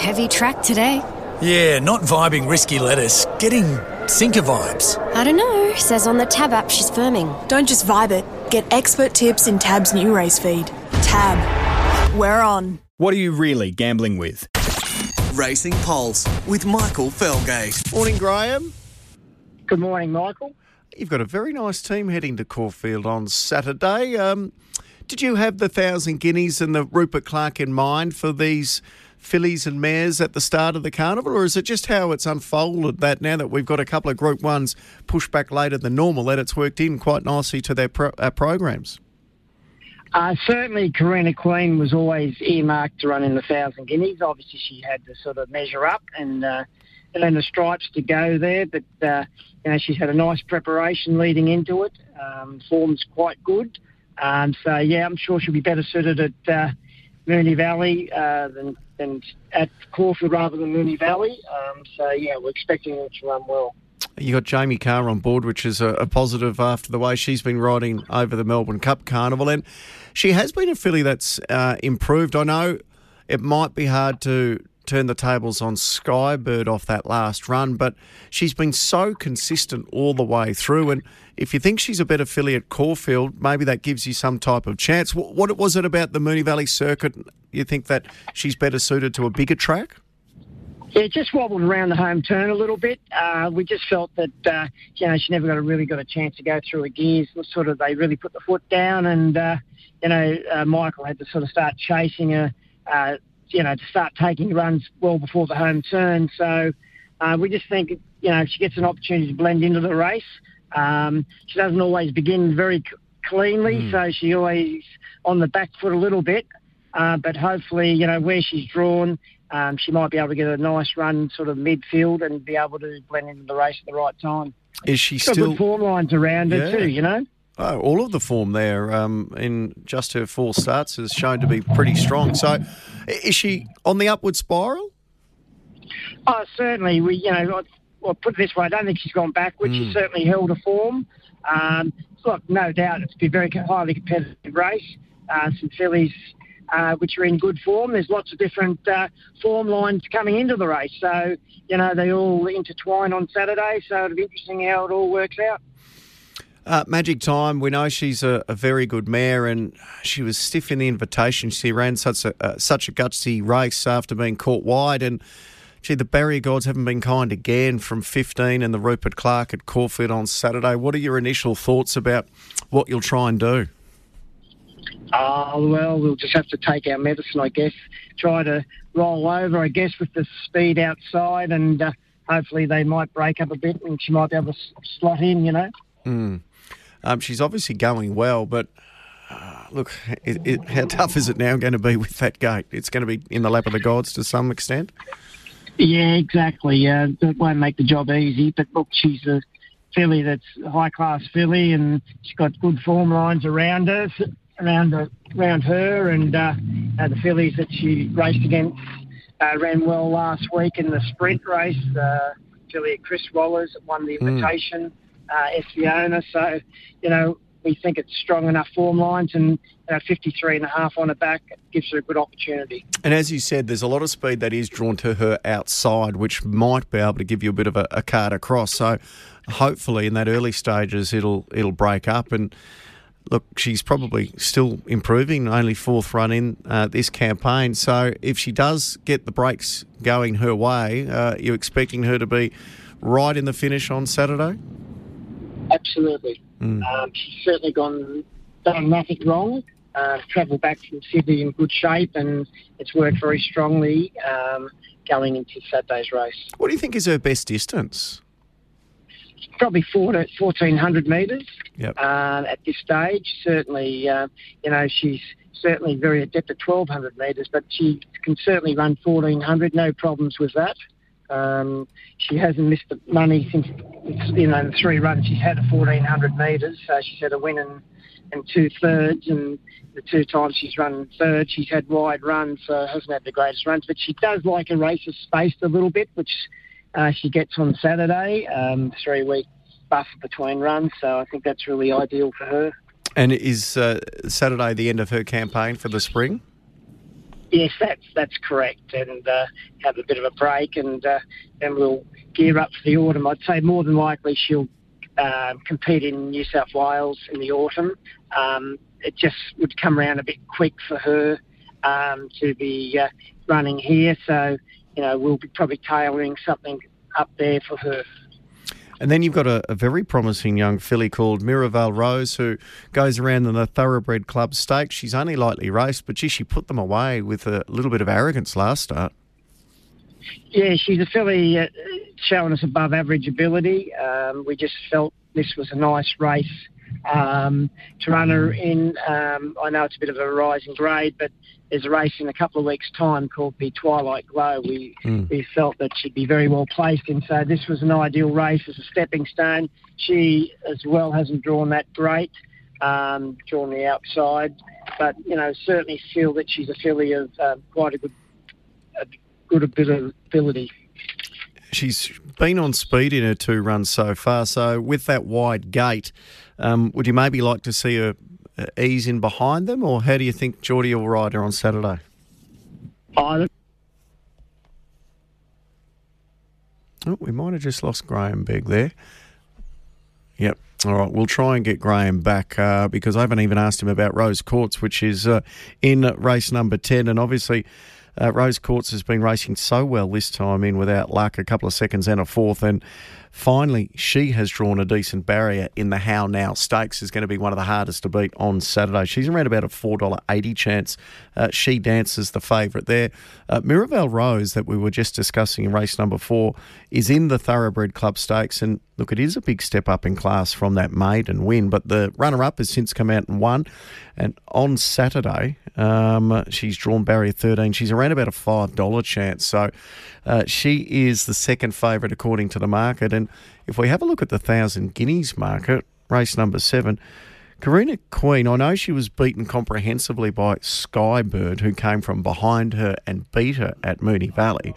Heavy track today. Yeah, not vibing risky lettuce. Getting sinker vibes. I don't know. Says on the Tab app she's firming. Don't just vibe it. Get expert tips in Tab's new race feed. Tab. We're on. What are you really gambling with? Racing Pulse with Michael Felgate. Morning, Grahame. Good morning, Michael. You've got a very nice team heading to Caulfield on Saturday. Um, did you have the Thousand Guineas and the Rupert Clarke in mind for these fillies and mares at the start of the carnival, or is it just how it's unfolded that now that we've got a couple of Group Ones pushed back later than normal, that it's worked in quite nicely to their pro- uh, programs? Uh, certainly, Karina Queen was always earmarked to run in the Thousand Guineas. Obviously, she had to sort of measure up and uh, and the stripes to go there. But uh, you know, she's had a nice preparation leading into it. Um, form's quite good. Um, so yeah, I'm sure she'll be better suited at Moonee Valley uh, than than at Caulfield rather than Moonee Valley. Um, so yeah, we're expecting her to run well. You got Jamie Kah on board, which is a, a, positive after the way she's been riding over the Melbourne Cup Carnival, and she has been a filly that's uh, improved. I know it might be hard to turn the tables on Skybird off that last run, but she's been so consistent all the way through. And if you think she's a better filly at Caulfield, maybe that gives you some type of chance. What, what was it about the Moonee Valley circuit? You think that she's better suited to a bigger track? Yeah, just wobbled around the home turn a little bit. Uh, we just felt that uh, you know she never got a really got a chance to go through her gears. Sort of they really put the foot down, and uh, you know uh, Michael had to sort of start chasing her. Uh, you know to start taking runs well before the home turn. So uh, we just think you know she gets an opportunity to blend into the race. Um, she doesn't always begin very cleanly, mm. so she always on the back foot a little bit. but hopefully, you know where she's drawn um, she might be able to get a nice run sort of midfield and be able to blend into the race at the right time. Is she Got still good form lines around yeah. her too? You know. Oh, all of the form there um, in just her four starts has shown to be pretty strong. So, is she on the upward spiral? Oh, certainly. We, you know, I, well, put it this way, I don't think she's gone backwards. Mm. She's certainly held a form. Um, look, no doubt, it's been a very highly competitive race. Uh, some fillies uh, which are in good form. There's lots of different uh, form lines coming into the race. So, you know, they all intertwine on Saturday. So it'll be interesting how it all works out. Uh, Magic Time, we know she's a, a, very good mare, and she was stiff in the invitation. She ran such a uh, such a gutsy race after being caught wide, and gee, the barrier gods haven't been kind again from 15 and the Rupert Clarke at Caulfield on Saturday. What are your initial thoughts about what you'll try and do? Oh, well, we'll just have to take our medicine, I guess. Try to roll over, I guess, with the speed outside, and uh, hopefully they might break up a bit and she might be able to slot in, you know. Mm. Um, she's obviously going well, but uh, look, it, it, how tough is it now going to be with that gate? It's going to be in the lap of the gods to some extent. Yeah, exactly. Uh, it won't make the job easy, but look, she's a filly that's a high class filly, and she's got good form lines around her around the, around her and uh, uh, the fillies that she raced against uh, ran well last week in the sprint race. Uh, filly Chris Waller's won the hmm. invitation, mm. Espiona. So, you know, we think it's strong enough form lines and uh, 53 and a half on her back gives her a good opportunity. And as you said, there's a lot of speed that is drawn to her outside, which might be able to give you a bit of a, a card across. So hopefully in that early stages it'll it'll break up and look, she's probably still improving, only fourth run in uh, this campaign. So if she does get the breaks going her way, uh, you're expecting her to be right in the finish on Saturday? Absolutely. Mm. Um, she's certainly gone done nothing wrong. Uh, travelled back from Sydney in good shape, and it's worked very strongly um, going into Saturday's race. What do you think is her best distance? probably four to 1400 metres yep. uh, at this stage. Certainly, uh, you know, she's certainly very adept at 1200 metres, but she can certainly run 1400, no problems with that. Um, she hasn't missed the money since, you know, the three runs she's had at 1400 metres. So she's had a win and, and two thirds, and the two times she's run third, she's had wide runs, so hasn't had the greatest runs. But she does like a race that's spaced a little bit, which uh, she gets on Saturday, um, three week buffer between runs. So I think that's really ideal for her. And is uh, Saturday the end of her campaign for the spring? Yes, that's that's correct, and uh, have a bit of a break, and uh, then we'll gear up for the autumn. I'd say more than likely she'll um, compete in New South Wales in the autumn. Um, it just would come around a bit quick for her um, to be uh, running here, so you know we'll be probably tailoring something up there for her. And then you've got a, a very promising young filly called Miraval Rose who goes around in the Thoroughbred Club Stakes. She's only lightly raced, but gee, she put them away with a little bit of arrogance last start. Yeah, she's a filly uh, showing us above average ability. Um, we just felt this was a nice race um, to run her in. Um, I know it's a bit of a rising grade, but there's a race in a couple of weeks' time called the Twilight Glow. We Mm. we felt that she'd be very well placed in, so this was an ideal race as a stepping stone. She as well hasn't drawn that great, um, drawn the outside, but you know certainly feel that she's a filly of um, quite a good a good ability. She's been on speed in her two runs so far. So with that wide gate, um, would you maybe like to see her uh, ease in behind them, or how do you think Geordie will ride her on Saturday? Oh, we might have just lost Grahame Begg there. Yep. All right, we'll try and get Grahame back uh, because I haven't even asked him about Rose Quartz, which is uh, in race number 10. And obviously, uh, Rose Quartz has been racing so well this time in without luck, a couple of seconds and a fourth. And finally, she has drawn a decent barrier in the How Now Stakes. is going to be one of the hardest to beat on Saturday. She's around about a $4.80 chance. Uh, she dances the favourite there. Uh, Rose, that we were just discussing in race number four, is in the Thoroughbred Club Stakes. And look, it is a big step up in class from that maiden win, but the runner up has since come out and won. And on Saturday, um, she's drawn barrier 13. She's around about a $5 chance. So uh, she is the second favourite according to the market. And if we have a look at the thousand guineas market, race number seven, Karina Queen, I know she was beaten comprehensively by Skybird, who came from behind her and beat her at Moonee Valley.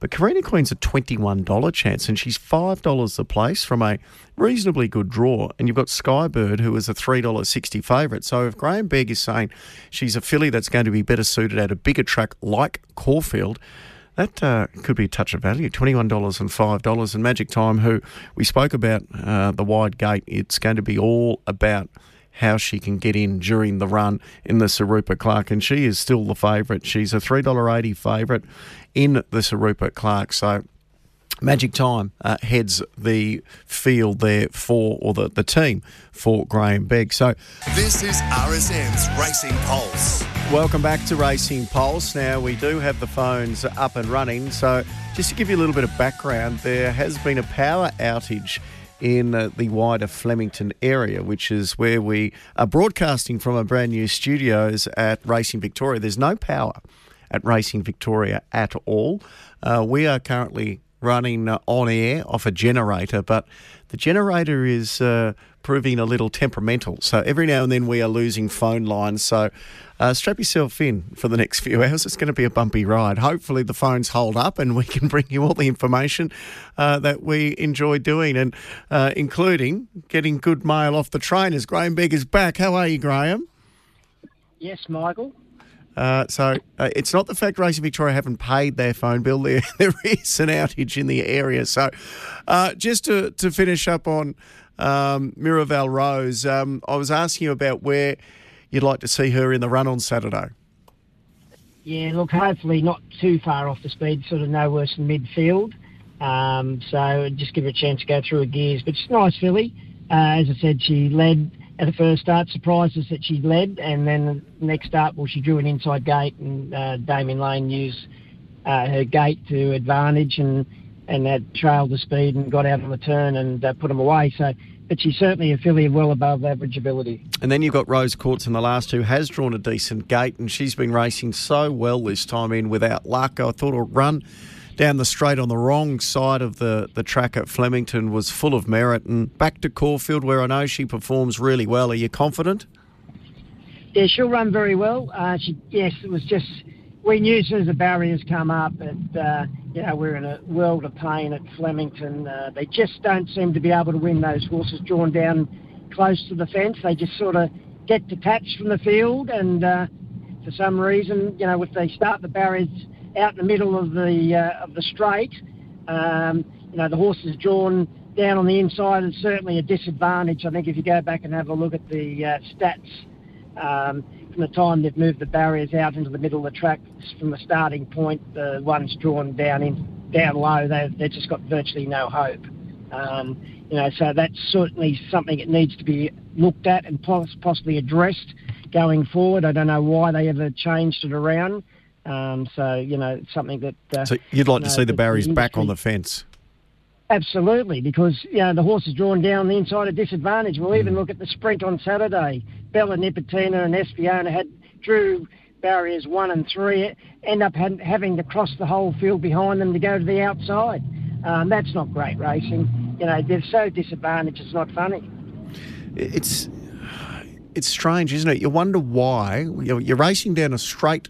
But Karina Queen's a $21 chance, and she's $5 a place from a reasonably good draw. And you've got Skybird, who is a $3.60 favourite. So if Grahame Begg is saying she's a filly that's going to be better suited at a bigger track like Caulfield, that uh, could be a touch of value. $21 and $5. And Magic Time, who we spoke about uh, the wide gate, it's going to be all about how she can get in during the run in the Sir Rupert Clarke. And she is still the favourite. She's a $3.80 favourite in the Sir Rupert Clarke. So Magic Time uh, heads the field there for, or the, the team for Grahame Begg. So This is RSN's Racing Pulse. Welcome back to Racing Pulse. Now, we do have the phones up and running. So, just to give you a little bit of background, there has been a power outage in uh, the wider Flemington area, which is where we are broadcasting from our brand new studios at Racing Victoria. There's no power at Racing Victoria at all. Uh, we are currently running uh, on air off a generator, but the generator is uh, proving a little temperamental. So every now and then we are losing phone lines. So uh, strap yourself in for the next few hours. It's going to be a bumpy ride. Hopefully the phones hold up and we can bring you all the information uh, that we enjoy doing, and uh, including getting good mail off the train. As Grahame Begg is back. How are you, Grahame? yes, Michael. Uh, so uh, it's not the fact Racing Victoria haven't paid their phone bill. There, there is an outage in the area. So uh, just to, to finish up on um, Miraval Rose, um, I was asking you about where you'd like to see her in the run on Saturday. Yeah, look, hopefully not too far off the speed, sort of no worse than midfield. Um, so just give her a chance to go through her gears. But she's a nice filly. Uh, as I said, she led at the first start, surprised us that she led, and then the next start, well, she drew an inside gate, and uh, Damian Lane used uh, her gate to advantage and and that trailed the speed and got out on the turn and uh, put them away. So, but she's certainly a filly of well above average ability. And then you've got Rose Quartz in the last two, has drawn a decent gate, and she's been racing so well this time in without luck. I thought a run down the straight on the wrong side of the, the track at Flemington was full of merit. And back to Caulfield, where I know she performs really well. Are you confident? Yeah, she'll run very well. Uh, she, yes, it was just we knew as soon as the barriers come up, and uh, you know we're in a world of pain at Flemington. Uh, they just don't seem to be able to win those horses drawn down close to the fence. They just sort of get detached from the field, and uh, for some reason, you know, if they start the barriers out in the middle of the uh, of the straight, um, you know, the horses drawn down on the inside is certainly a disadvantage. I think if you go back and have a look at the uh, stats um, from the time they've moved the barriers out into the middle of the track from the starting point, the ones drawn down in down low, they've, they've just got virtually no hope. Um, you know, so that's certainly something that needs to be looked at and possibly addressed going forward. I don't know why they ever changed it around. Um, so you know, it's something that. Uh, So you'd like you to see the that barriers back on the fence. Absolutely, because you know the horse is drawn down the inside at disadvantage. We'll even look at the sprint on Saturday. Bella Nipotina and Espiona had drew barriers one and three, end up had, having to cross the whole field behind them to go to the outside. Um, that's not great racing. You know they're so disadvantaged. It's not funny. It's it's strange, isn't it? You wonder why you're, you're racing down a straight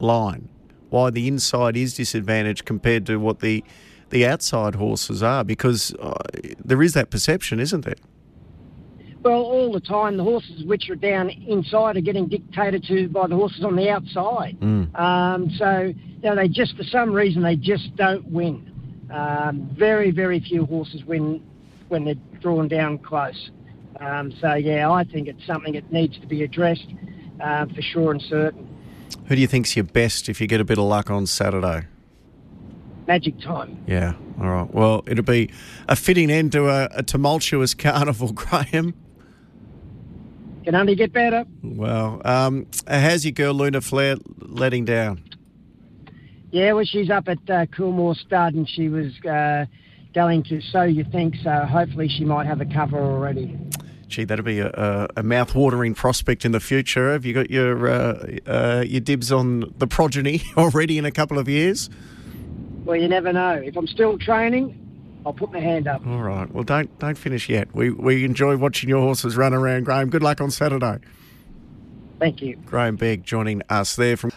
line, why the inside is disadvantaged compared to what the the outside horses are, because uh, there is that perception, isn't there? Well, all the time, the horses which are down inside are getting dictated to by the horses on the outside. Um, so, you know, they just, for some reason, they just don't win. Um, very, very few horses win when they're drawn down close. Um, so, yeah, I think it's something that needs to be addressed uh, for sure and certain. Who do you think's your best if you get a bit of luck on Saturday? Magic time. Yeah, all right. Well, it'll be a fitting end to a, a tumultuous carnival, Grahame. Can only get better. Well, um, how's your girl Luna Flair letting down? Yeah, well, she's up at uh, Coolmore Stud and she was uh, going to So You Think, so hopefully she might have a cover already. Gee, that'll be a, a, a mouth-watering prospect in the future. Have you got your uh, uh, your dibs on the progeny already in a couple of years? Well, you never know. If I'm still training, I'll put my hand up. All right. Well, don't don't finish yet. We we enjoy watching your horses run around, Grahame. Good luck on Saturday. Thank you. Grahame Begg joining us there from